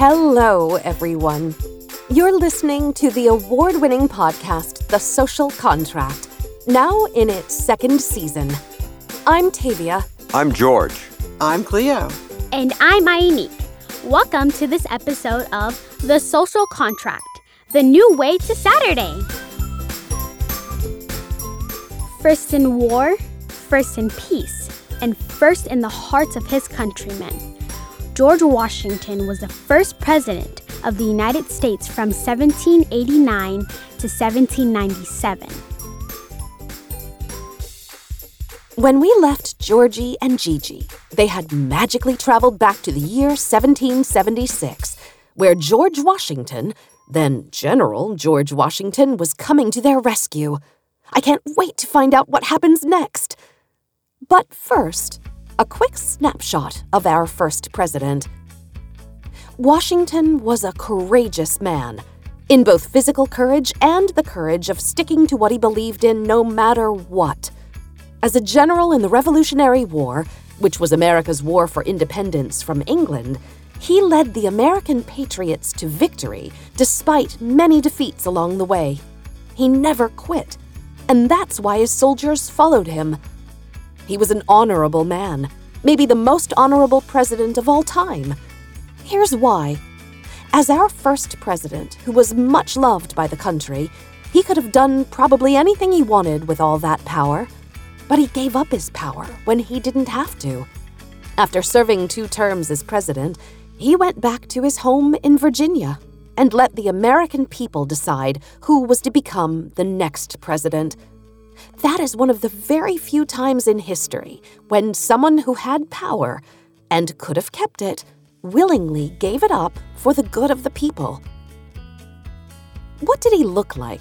Hello, everyone. You're listening to the award winning podcast, The Social Contract, now in its second season. I'm Tavia. I'm George. I'm Cleo. And I'm Aini. Welcome to this episode of The Social Contract, the new way to Saturday. First in war, first in peace, and first in the hearts of his countrymen. George Washington was the first president of the United States from 1789 to 1797. When we left Georgie and Gigi, they had magically traveled back to the year 1776, where George Washington, then General George Washington, was coming to their rescue. I can't wait to find out what happens next. But first, a quick snapshot of our first president. Washington was a courageous man, in both physical courage and the courage of sticking to what he believed in no matter what. As a general in the Revolutionary War, which was America's war for independence from England, he led the American patriots to victory despite many defeats along the way. He never quit, and that's why his soldiers followed him. He was an honorable man, maybe the most honorable president of all time. Here's why. As our first president, who was much loved by the country, he could have done probably anything he wanted with all that power. But he gave up his power when he didn't have to. After serving two terms as president, he went back to his home in Virginia and let the American people decide who was to become the next president. That is one of the very few times in history when someone who had power and could have kept it willingly gave it up for the good of the people. What did he look like?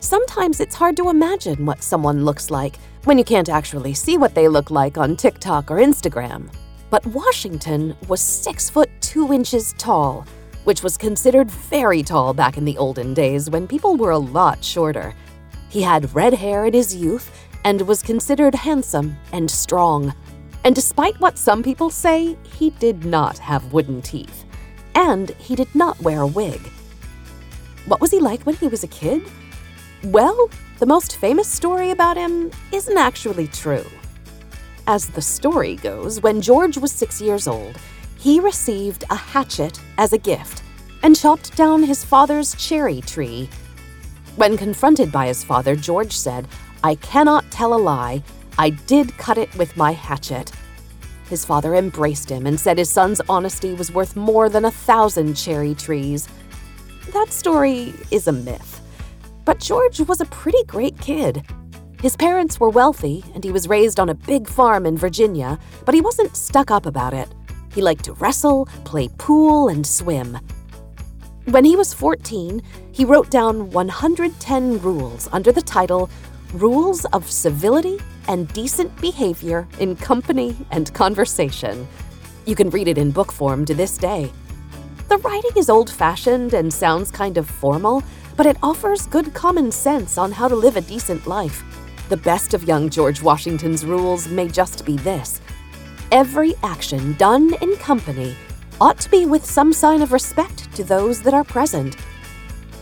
Sometimes it's hard to imagine what someone looks like when you can't actually see what they look like on TikTok or Instagram. But Washington was six foot two inches tall, which was considered very tall back in the olden days when people were a lot shorter. He had red hair in his youth and was considered handsome and strong. And despite what some people say, he did not have wooden teeth. And he did not wear a wig. What was he like when he was a kid? Well, the most famous story about him isn't actually true. As the story goes, when George was six years old, he received a hatchet as a gift and chopped down his father's cherry tree when confronted by his father, George said, I cannot tell a lie. I did cut it with my hatchet. His father embraced him and said his son's honesty was worth more than a thousand cherry trees. That story is a myth. But George was a pretty great kid. His parents were wealthy, and he was raised on a big farm in Virginia, but he wasn't stuck up about it. He liked to wrestle, play pool, and swim. When he was 14, he wrote down 110 rules under the title Rules of Civility and Decent Behavior in Company and Conversation. You can read it in book form to this day. The writing is old fashioned and sounds kind of formal, but it offers good common sense on how to live a decent life. The best of young George Washington's rules may just be this every action done in company ought to be with some sign of respect to those that are present.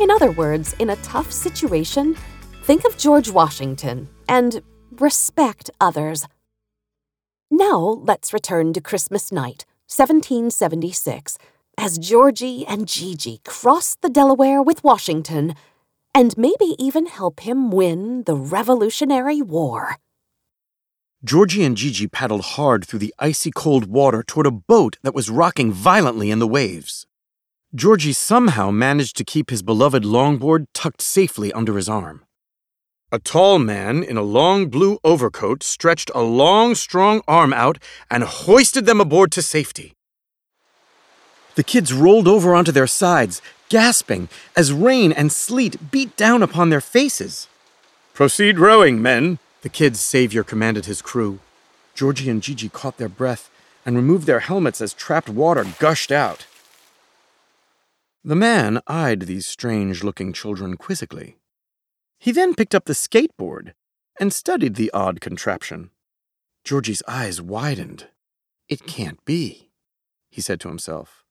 In other words, in a tough situation, think of George Washington and respect others. Now let's return to Christmas night, 1776, as Georgie and Gigi cross the Delaware with Washington and maybe even help him win the Revolutionary War. Georgie and Gigi paddled hard through the icy cold water toward a boat that was rocking violently in the waves. Georgie somehow managed to keep his beloved longboard tucked safely under his arm. A tall man in a long blue overcoat stretched a long, strong arm out and hoisted them aboard to safety. The kids rolled over onto their sides, gasping as rain and sleet beat down upon their faces. Proceed rowing, men, the kid's savior commanded his crew. Georgie and Gigi caught their breath and removed their helmets as trapped water gushed out. The man eyed these strange looking children quizzically. He then picked up the skateboard and studied the odd contraption. Georgie's eyes widened. It can't be, he said to himself.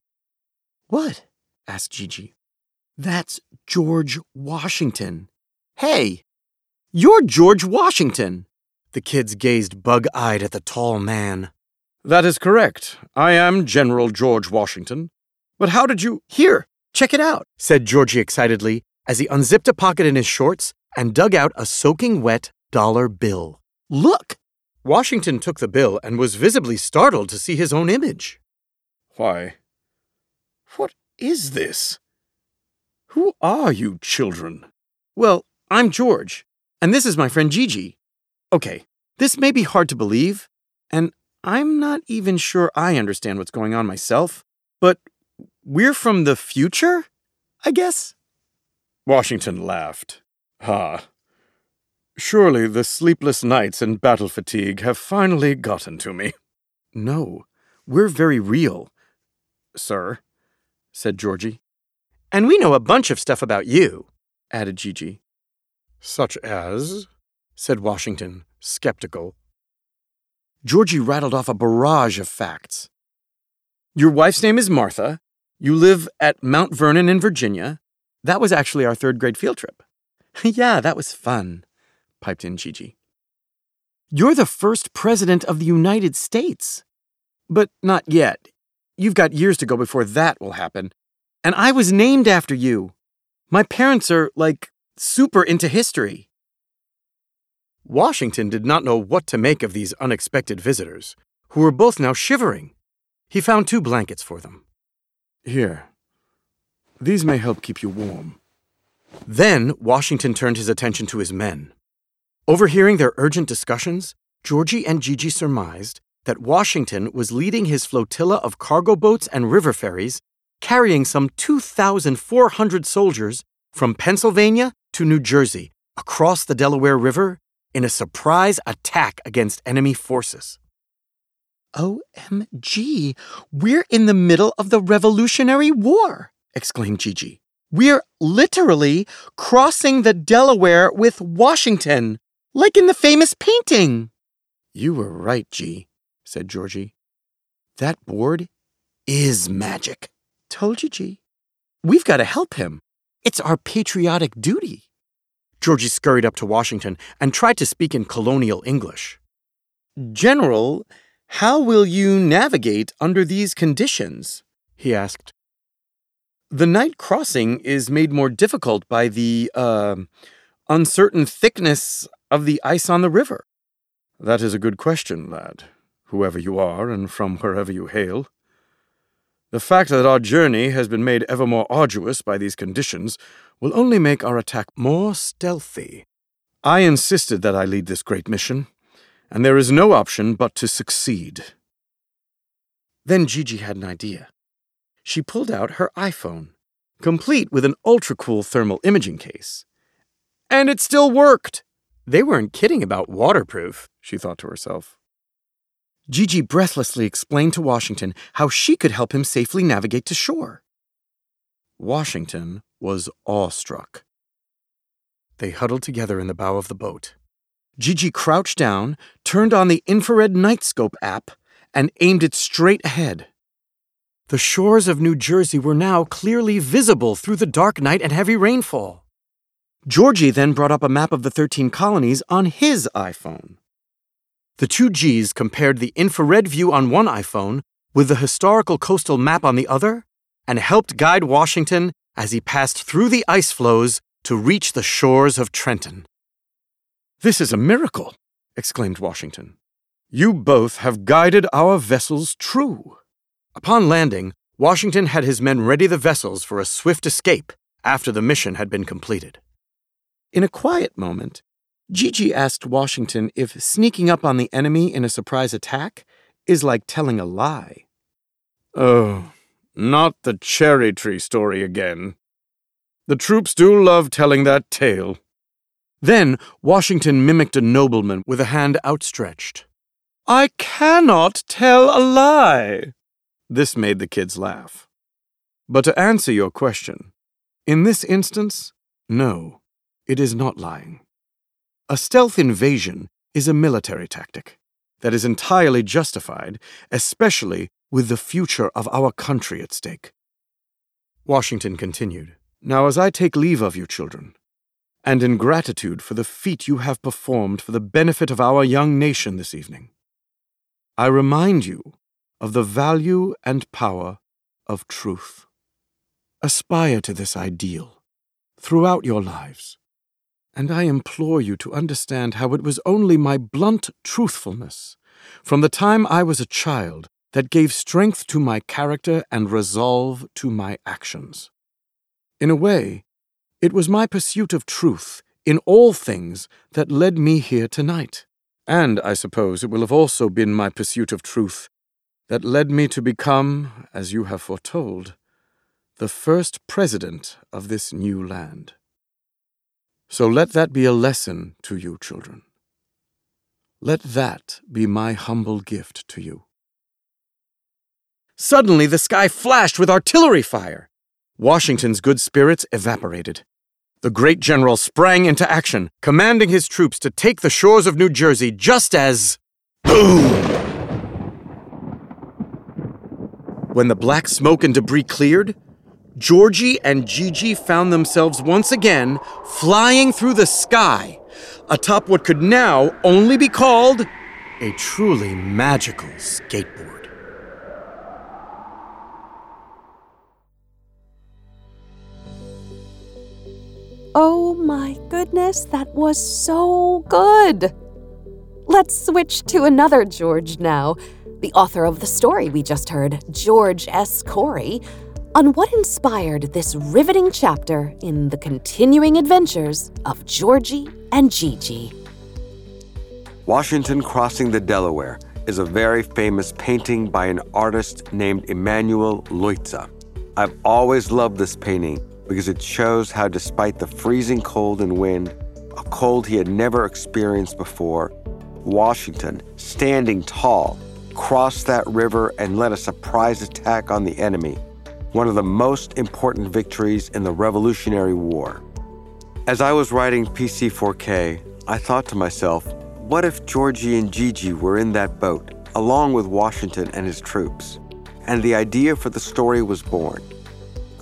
What? asked Gigi. That's George Washington. Hey, you're George Washington. The kids gazed bug eyed at the tall man. That is correct. I am General George Washington. But how did you. Here, check it out, said Georgie excitedly as he unzipped a pocket in his shorts and dug out a soaking wet dollar bill. Look! Washington took the bill and was visibly startled to see his own image. Why, what is this? Who are you children? Well, I'm George, and this is my friend Gigi. Okay, this may be hard to believe, and I'm not even sure I understand what's going on myself, but we're from the future, I guess? Washington laughed. Ah, surely the sleepless nights and battle fatigue have finally gotten to me. No, we're very real, sir, said Georgie. And we know a bunch of stuff about you, added Gigi. Such as? said Washington, skeptical. Georgie rattled off a barrage of facts. Your wife's name is Martha. You live at Mount Vernon in Virginia. That was actually our third grade field trip. yeah, that was fun, piped in Gigi. You're the first president of the United States. But not yet. You've got years to go before that will happen. And I was named after you. My parents are, like, super into history. Washington did not know what to make of these unexpected visitors, who were both now shivering. He found two blankets for them. Here. These may help keep you warm. Then Washington turned his attention to his men. Overhearing their urgent discussions, Georgie and Gigi surmised that Washington was leading his flotilla of cargo boats and river ferries, carrying some 2,400 soldiers from Pennsylvania to New Jersey across the Delaware River in a surprise attack against enemy forces. OMG, we're in the middle of the Revolutionary War, exclaimed Gigi. We're literally crossing the Delaware with Washington, like in the famous painting. You were right, G, said Georgie. That board is magic. Told you, G. We've got to help him. It's our patriotic duty. Georgie scurried up to Washington and tried to speak in colonial English. General, how will you navigate under these conditions? he asked. The night crossing is made more difficult by the, uh, uncertain thickness of the ice on the river. That is a good question, lad, whoever you are and from wherever you hail. The fact that our journey has been made ever more arduous by these conditions will only make our attack more stealthy. I insisted that I lead this great mission, and there is no option but to succeed. Then Gigi had an idea. She pulled out her iPhone, complete with an ultra cool thermal imaging case. And it still worked! They weren't kidding about waterproof, she thought to herself. Gigi breathlessly explained to Washington how she could help him safely navigate to shore. Washington was awestruck. They huddled together in the bow of the boat. Gigi crouched down, turned on the infrared nightscope app, and aimed it straight ahead. The shores of New Jersey were now clearly visible through the dark night and heavy rainfall. Georgie then brought up a map of the 13 colonies on his iPhone. The two G's compared the infrared view on one iPhone with the historical coastal map on the other and helped guide Washington as he passed through the ice floes to reach the shores of Trenton. This is a miracle, exclaimed Washington. You both have guided our vessels true. Upon landing, Washington had his men ready the vessels for a swift escape after the mission had been completed. In a quiet moment, Gigi asked Washington if sneaking up on the enemy in a surprise attack is like telling a lie. Oh, not the cherry tree story again. The troops do love telling that tale. Then Washington mimicked a nobleman with a hand outstretched. I cannot tell a lie. This made the kids laugh. But to answer your question, in this instance, no, it is not lying. A stealth invasion is a military tactic that is entirely justified, especially with the future of our country at stake. Washington continued. Now, as I take leave of you, children, and in gratitude for the feat you have performed for the benefit of our young nation this evening, I remind you of the value and power of truth. Aspire to this ideal throughout your lives, and I implore you to understand how it was only my blunt truthfulness from the time I was a child that gave strength to my character and resolve to my actions. In a way, it was my pursuit of truth in all things that led me here tonight. And I suppose it will have also been my pursuit of truth that led me to become, as you have foretold, the first president of this new land. So let that be a lesson to you, children. Let that be my humble gift to you. Suddenly, the sky flashed with artillery fire. Washington's good spirits evaporated. The great general sprang into action, commanding his troops to take the shores of New Jersey just as. Boom! When the black smoke and debris cleared, Georgie and Gigi found themselves once again flying through the sky atop what could now only be called a truly magical skateboard. Oh my goodness, that was so good! Let's switch to another George now, the author of the story we just heard, George S. Corey, on what inspired this riveting chapter in the continuing adventures of Georgie and Gigi. Washington Crossing the Delaware is a very famous painting by an artist named Emanuel Leutze. I've always loved this painting because it shows how, despite the freezing cold and wind, a cold he had never experienced before, Washington, standing tall, crossed that river and led a surprise attack on the enemy, one of the most important victories in the Revolutionary War. As I was writing PC4K, I thought to myself, what if Georgie and Gigi were in that boat, along with Washington and his troops? And the idea for the story was born.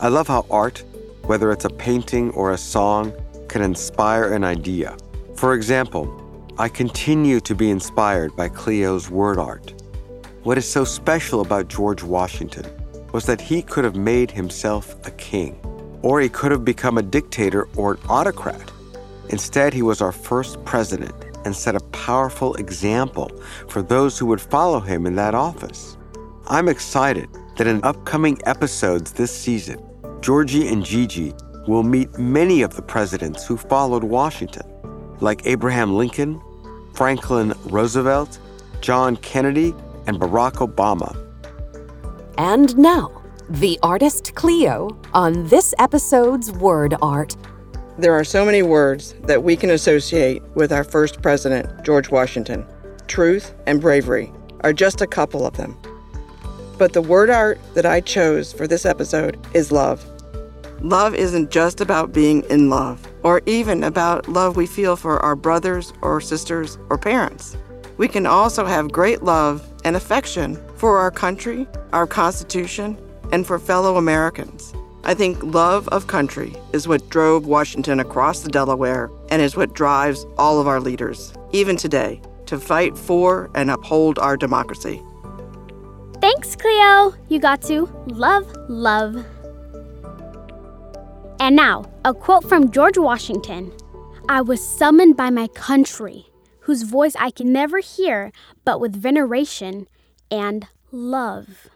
I love how art, whether it's a painting or a song, can inspire an idea. For example, I continue to be inspired by Cleo's word art. What is so special about George Washington was that he could have made himself a king, or he could have become a dictator or an autocrat. Instead, he was our first president and set a powerful example for those who would follow him in that office. I'm excited that in upcoming episodes this season, Georgie and Gigi will meet many of the presidents who followed Washington, like Abraham Lincoln, Franklin Roosevelt, John Kennedy, and Barack Obama. And now, the artist Cleo on this episode's word art. There are so many words that we can associate with our first president, George Washington. Truth and bravery are just a couple of them. But the word art that I chose for this episode is love. Love isn't just about being in love, or even about love we feel for our brothers or sisters or parents. We can also have great love and affection for our country, our Constitution, and for fellow Americans. I think love of country is what drove Washington across the Delaware and is what drives all of our leaders, even today, to fight for and uphold our democracy. Thanks, Cleo. You got to love, love. And now, a quote from George Washington I was summoned by my country, whose voice I can never hear but with veneration and love.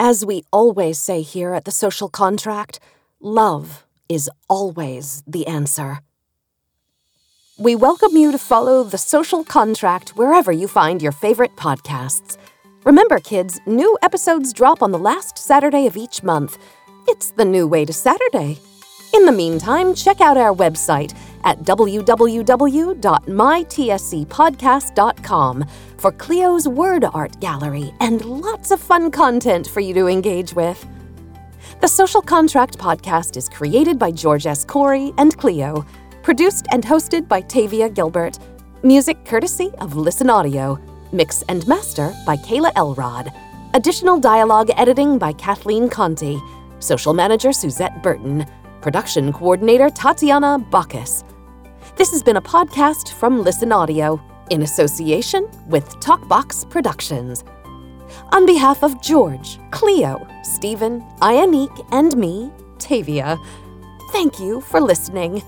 As we always say here at the social contract, love is always the answer. We welcome you to follow the social contract wherever you find your favorite podcasts. Remember, kids, new episodes drop on the last Saturday of each month. It's the new way to Saturday. In the meantime, check out our website at www.mytscpodcast.com for Cleo's word art gallery and lots of fun content for you to engage with. The Social Contract podcast is created by George S. Corey and Cleo, produced and hosted by Tavia Gilbert, music courtesy of Listen Audio, mix and master by Kayla Elrod, additional dialogue editing by Kathleen Conti. Social Manager Suzette Burton. Production Coordinator Tatiana Bacchus. This has been a podcast from Listen Audio in association with Talkbox Productions. On behalf of George, Cleo, Stephen, Ionique, and me, Tavia, thank you for listening.